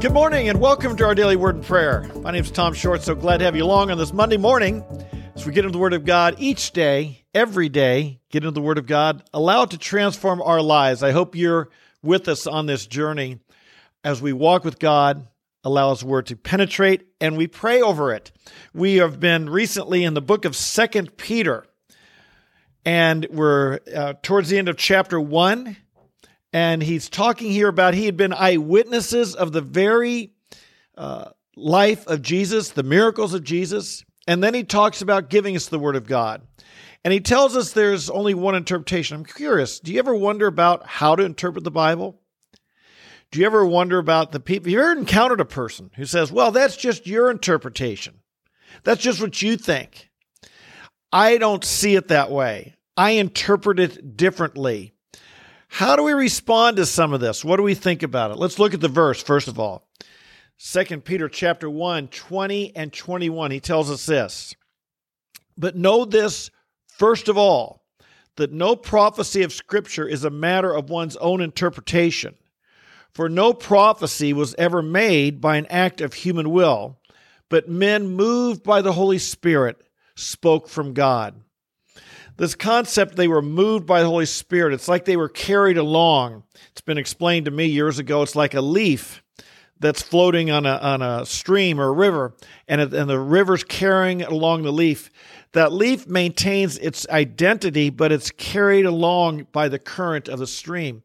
Good morning and welcome to our daily word and prayer. My name is Tom Short, so glad to have you along on this Monday morning as we get into the Word of God each day, every day, get into the Word of God, allow it to transform our lives. I hope you're with us on this journey as we walk with God, allow His Word to penetrate, and we pray over it. We have been recently in the book of Second Peter, and we're uh, towards the end of chapter 1 and he's talking here about he had been eyewitnesses of the very uh, life of Jesus, the miracles of Jesus. And then he talks about giving us the Word of God. And he tells us there's only one interpretation. I'm curious, do you ever wonder about how to interpret the Bible? Do you ever wonder about the people? Have you ever encountered a person who says, well, that's just your interpretation? That's just what you think. I don't see it that way. I interpret it differently. How do we respond to some of this? What do we think about it? Let's look at the verse first of all. 2 Peter chapter 1, 20 and 21. He tells us this. But know this first of all, that no prophecy of scripture is a matter of one's own interpretation. For no prophecy was ever made by an act of human will, but men moved by the Holy Spirit spoke from God this concept they were moved by the Holy Spirit. It's like they were carried along. It's been explained to me years ago. It's like a leaf that's floating on a, on a stream or a river, and, it, and the river's carrying along the leaf. That leaf maintains its identity, but it's carried along by the current of the stream.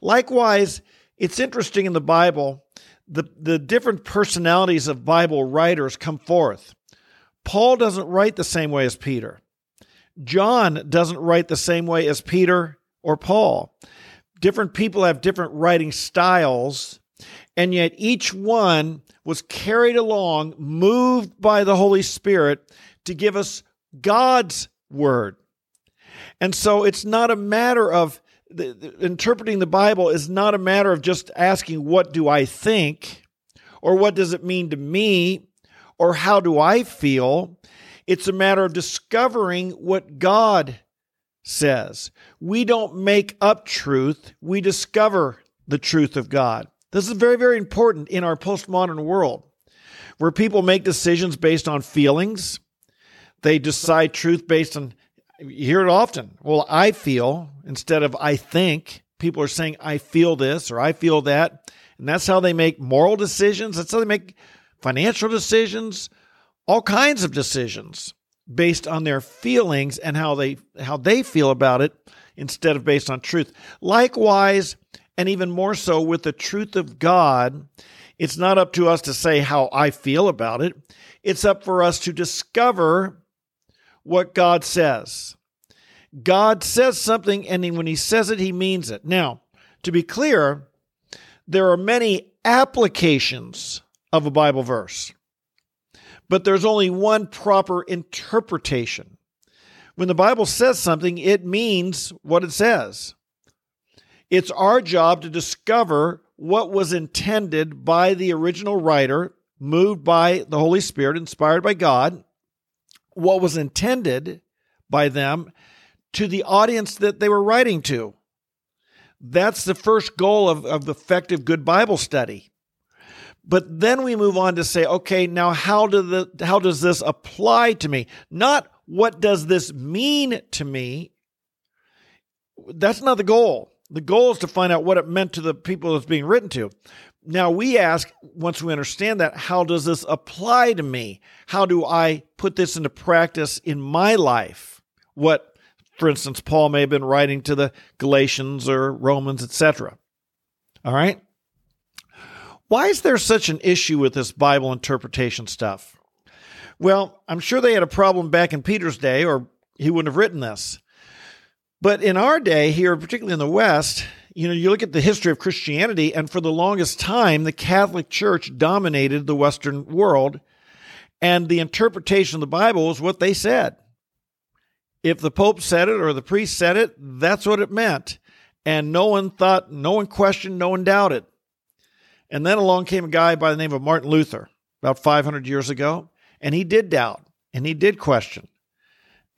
Likewise, it's interesting in the Bible, the, the different personalities of Bible writers come forth. Paul doesn't write the same way as Peter. John doesn't write the same way as Peter or Paul. Different people have different writing styles, and yet each one was carried along, moved by the Holy Spirit to give us God's word. And so it's not a matter of the, the, interpreting the Bible is not a matter of just asking, What do I think? or What does it mean to me? or How do I feel? It's a matter of discovering what God says. We don't make up truth, we discover the truth of God. This is very, very important in our postmodern world where people make decisions based on feelings. They decide truth based on, you hear it often. Well, I feel instead of I think. People are saying, I feel this or I feel that. And that's how they make moral decisions. That's how they make financial decisions, all kinds of decisions based on their feelings and how they how they feel about it instead of based on truth. Likewise, and even more so with the truth of God, it's not up to us to say how I feel about it. It's up for us to discover what God says. God says something, and when He says it, He means it. Now, to be clear, there are many applications of a Bible verse but there's only one proper interpretation. When the Bible says something, it means what it says. It's our job to discover what was intended by the original writer, moved by the Holy Spirit, inspired by God, what was intended by them to the audience that they were writing to. That's the first goal of, of effective good Bible study. But then we move on to say, okay, now how do the how does this apply to me? Not what does this mean to me? That's not the goal. The goal is to find out what it meant to the people it's being written to. Now we ask, once we understand that, how does this apply to me? How do I put this into practice in my life? What, for instance, Paul may have been writing to the Galatians or Romans, etc. All right? Why is there such an issue with this Bible interpretation stuff? Well, I'm sure they had a problem back in Peter's day, or he wouldn't have written this. But in our day, here, particularly in the West, you know, you look at the history of Christianity, and for the longest time, the Catholic Church dominated the Western world, and the interpretation of the Bible was what they said. If the Pope said it or the priest said it, that's what it meant. And no one thought, no one questioned, no one doubted. And then along came a guy by the name of Martin Luther about 500 years ago, and he did doubt and he did question.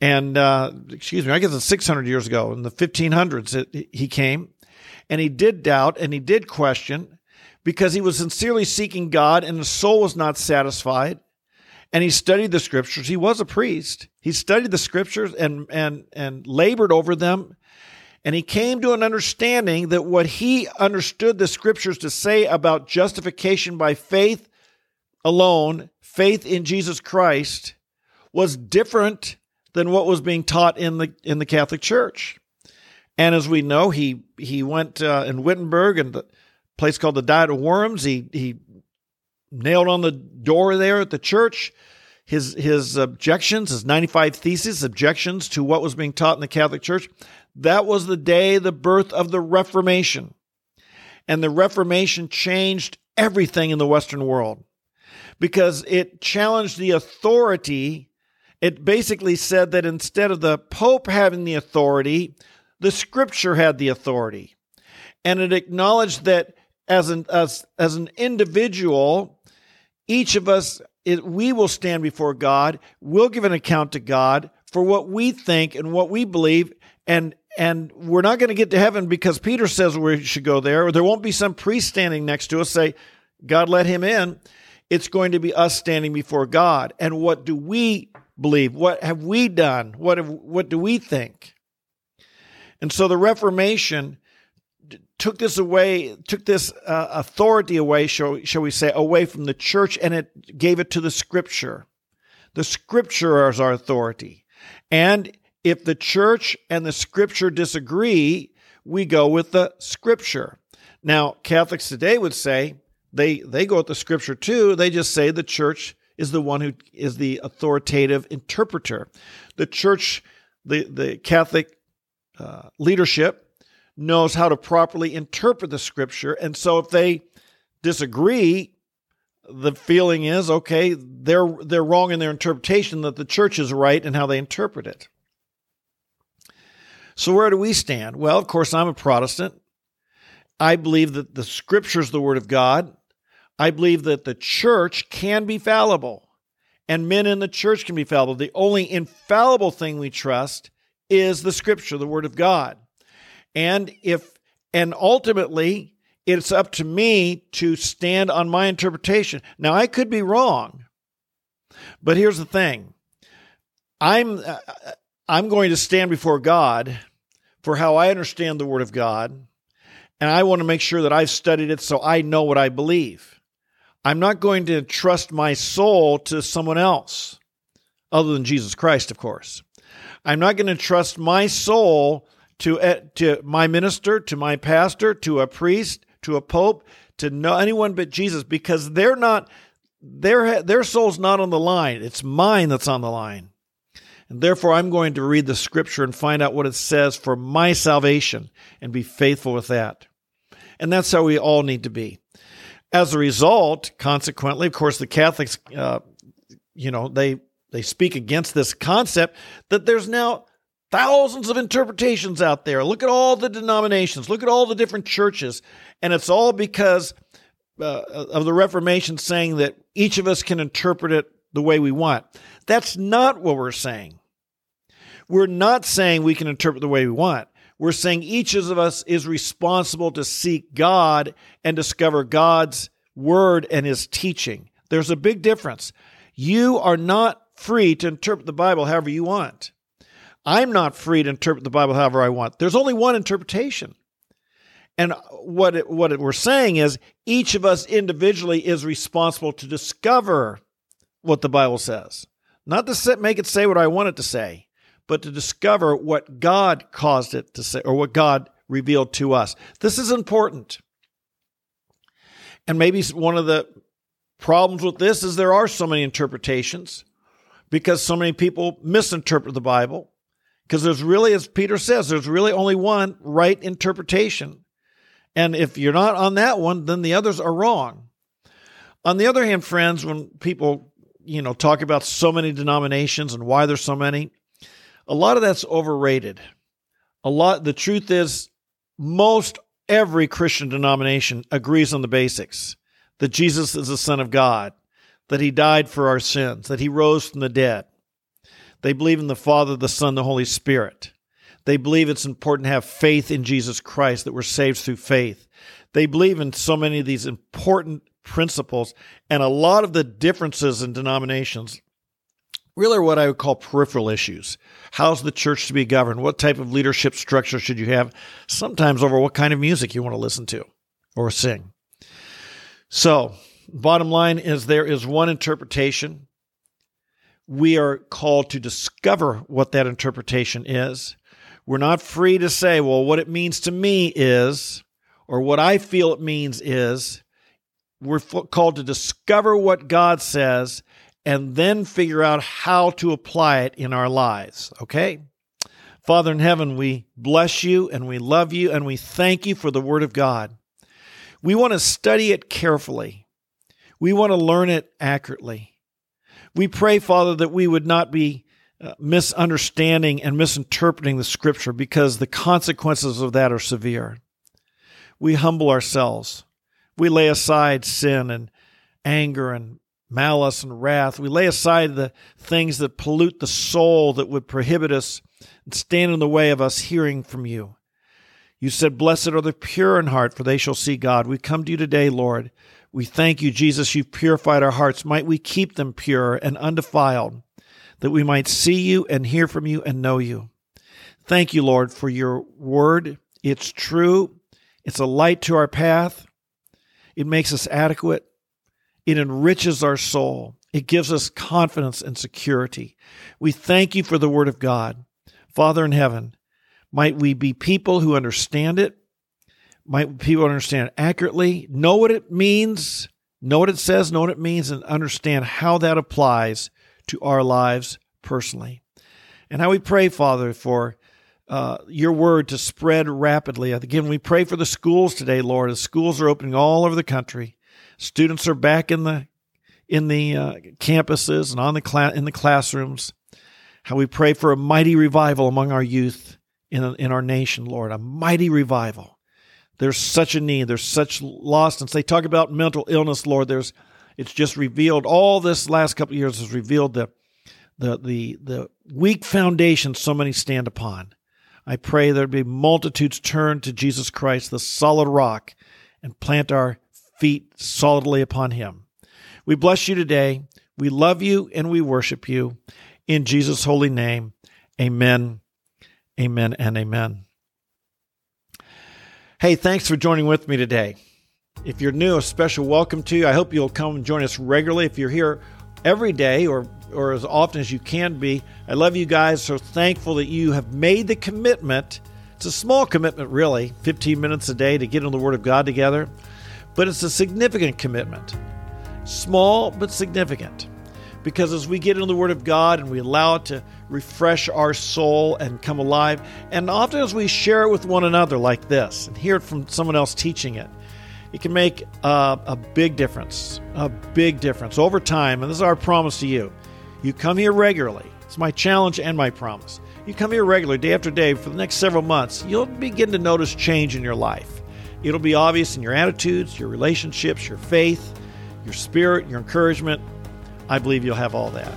And, uh, excuse me, I guess it's 600 years ago in the 1500s, it, he came and he did doubt and he did question because he was sincerely seeking God and his soul was not satisfied. And he studied the scriptures. He was a priest. He studied the scriptures and, and, and labored over them. And he came to an understanding that what he understood the scriptures to say about justification by faith alone, faith in Jesus Christ, was different than what was being taught in the in the Catholic Church. And as we know, he he went uh, in Wittenberg and the place called the Diet of Worms. He he nailed on the door there at the church his his objections, his 95 theses, objections to what was being taught in the Catholic Church. That was the day, the birth of the Reformation. And the Reformation changed everything in the Western world because it challenged the authority. It basically said that instead of the Pope having the authority, the Scripture had the authority. And it acknowledged that as an, as, as an individual, each of us, it, we will stand before God, we'll give an account to God for what we think and what we believe. And, and we're not going to get to heaven because Peter says we should go there, or there won't be some priest standing next to us say, God let him in. It's going to be us standing before God. And what do we believe? What have we done? What have, what do we think? And so the Reformation took this away, took this uh, authority away, shall, shall we say, away from the church, and it gave it to the Scripture. The Scripture is our authority. And if the church and the Scripture disagree, we go with the Scripture. Now, Catholics today would say they they go with the Scripture too. They just say the church is the one who is the authoritative interpreter. The church, the the Catholic uh, leadership knows how to properly interpret the scripture. And so if they disagree, the feeling is okay, they're they're wrong in their interpretation that the church is right in how they interpret it. So where do we stand? Well, of course, I'm a Protestant. I believe that the scripture is the word of God. I believe that the church can be fallible and men in the church can be fallible. The only infallible thing we trust is the scripture, the word of God. And if and ultimately it's up to me to stand on my interpretation. Now I could be wrong. But here's the thing. I'm uh, I'm going to stand before God for how I understand the word of God, and I want to make sure that I've studied it so I know what I believe. I'm not going to trust my soul to someone else other than Jesus Christ, of course. I'm not going to trust my soul to, uh, to my minister, to my pastor, to a priest, to a pope, to no, anyone but Jesus because they're not their their soul's not on the line. It's mine that's on the line. And therefore I'm going to read the scripture and find out what it says for my salvation and be faithful with that. And that's how we all need to be. As a result, consequently, of course, the Catholics, uh, you know, they they speak against this concept that there's now thousands of interpretations out there. Look at all the denominations, look at all the different churches. And it's all because uh, of the Reformation saying that each of us can interpret it the way we want. That's not what we're saying. We're not saying we can interpret the way we want. We're saying each of us is responsible to seek God and discover God's word and his teaching. There's a big difference. You are not free to interpret the Bible however you want. I'm not free to interpret the Bible however I want. There's only one interpretation. And what it, what it, we're saying is each of us individually is responsible to discover what the Bible says. Not to sit, make it say what I want it to say, but to discover what God caused it to say or what God revealed to us. This is important. And maybe one of the problems with this is there are so many interpretations because so many people misinterpret the Bible because there's really, as Peter says, there's really only one right interpretation. And if you're not on that one, then the others are wrong. On the other hand, friends, when people, you know, talk about so many denominations and why there's so many, a lot of that's overrated. A lot, the truth is, most every Christian denomination agrees on the basics that Jesus is the Son of God, that He died for our sins, that He rose from the dead. They believe in the Father, the Son, the Holy Spirit. They believe it's important to have faith in Jesus Christ, that we're saved through faith. They believe in so many of these important principles, and a lot of the differences in denominations really are what I would call peripheral issues. How's the church to be governed? What type of leadership structure should you have? Sometimes over what kind of music you want to listen to or sing. So, bottom line is there is one interpretation. We are called to discover what that interpretation is. We're not free to say, well, what it means to me is, or what I feel it means is. We're called to discover what God says and then figure out how to apply it in our lives. Okay? Father in heaven, we bless you and we love you and we thank you for the Word of God. We want to study it carefully. We want to learn it accurately. We pray, Father, that we would not be uh, misunderstanding and misinterpreting the Scripture because the consequences of that are severe. We humble ourselves. We lay aside sin and anger and malice and wrath. We lay aside the things that pollute the soul that would prohibit us and stand in the way of us hearing from you. You said, Blessed are the pure in heart, for they shall see God. We come to you today, Lord. We thank you, Jesus. You've purified our hearts. Might we keep them pure and undefiled, that we might see you and hear from you and know you. Thank you, Lord, for your word. It's true. It's a light to our path. It makes us adequate. It enriches our soul. It gives us confidence and security. We thank you for the Word of God. Father in heaven, might we be people who understand it, might people understand it accurately, know what it means, know what it says, know what it means, and understand how that applies to our lives personally. And how we pray, Father, for uh, your word to spread rapidly. Again, we pray for the schools today, Lord, as schools are opening all over the country. Students are back in the in the uh, campuses and on the cla- in the classrooms. How we pray for a mighty revival among our youth in in our nation, Lord, a mighty revival. There's such a need. There's such. And they talk about mental illness, Lord. There's it's just revealed. All this last couple years has revealed the the the the weak foundation so many stand upon. I pray there'd be multitudes turn to Jesus Christ, the solid rock, and plant our feet solidly upon him. We bless you today. We love you and we worship you. In Jesus' holy name, amen, amen, and amen. Hey, thanks for joining with me today. If you're new, a special welcome to you. I hope you'll come and join us regularly. If you're here every day or, or as often as you can be, I love you guys. So thankful that you have made the commitment. It's a small commitment, really, 15 minutes a day to get in the Word of God together but it's a significant commitment. Small, but significant. Because as we get into the Word of God and we allow it to refresh our soul and come alive, and often as we share it with one another like this and hear it from someone else teaching it, it can make a, a big difference. A big difference over time. And this is our promise to you. You come here regularly. It's my challenge and my promise. You come here regularly, day after day, for the next several months, you'll begin to notice change in your life. It'll be obvious in your attitudes, your relationships, your faith, your spirit, your encouragement. I believe you'll have all that.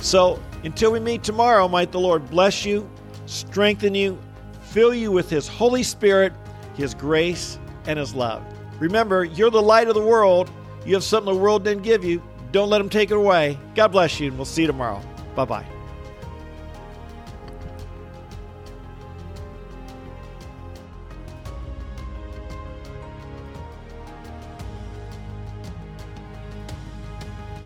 So until we meet tomorrow, might the Lord bless you, strengthen you, fill you with His Holy Spirit, His grace, and His love. Remember, you're the light of the world. You have something the world didn't give you. Don't let them take it away. God bless you, and we'll see you tomorrow. Bye bye.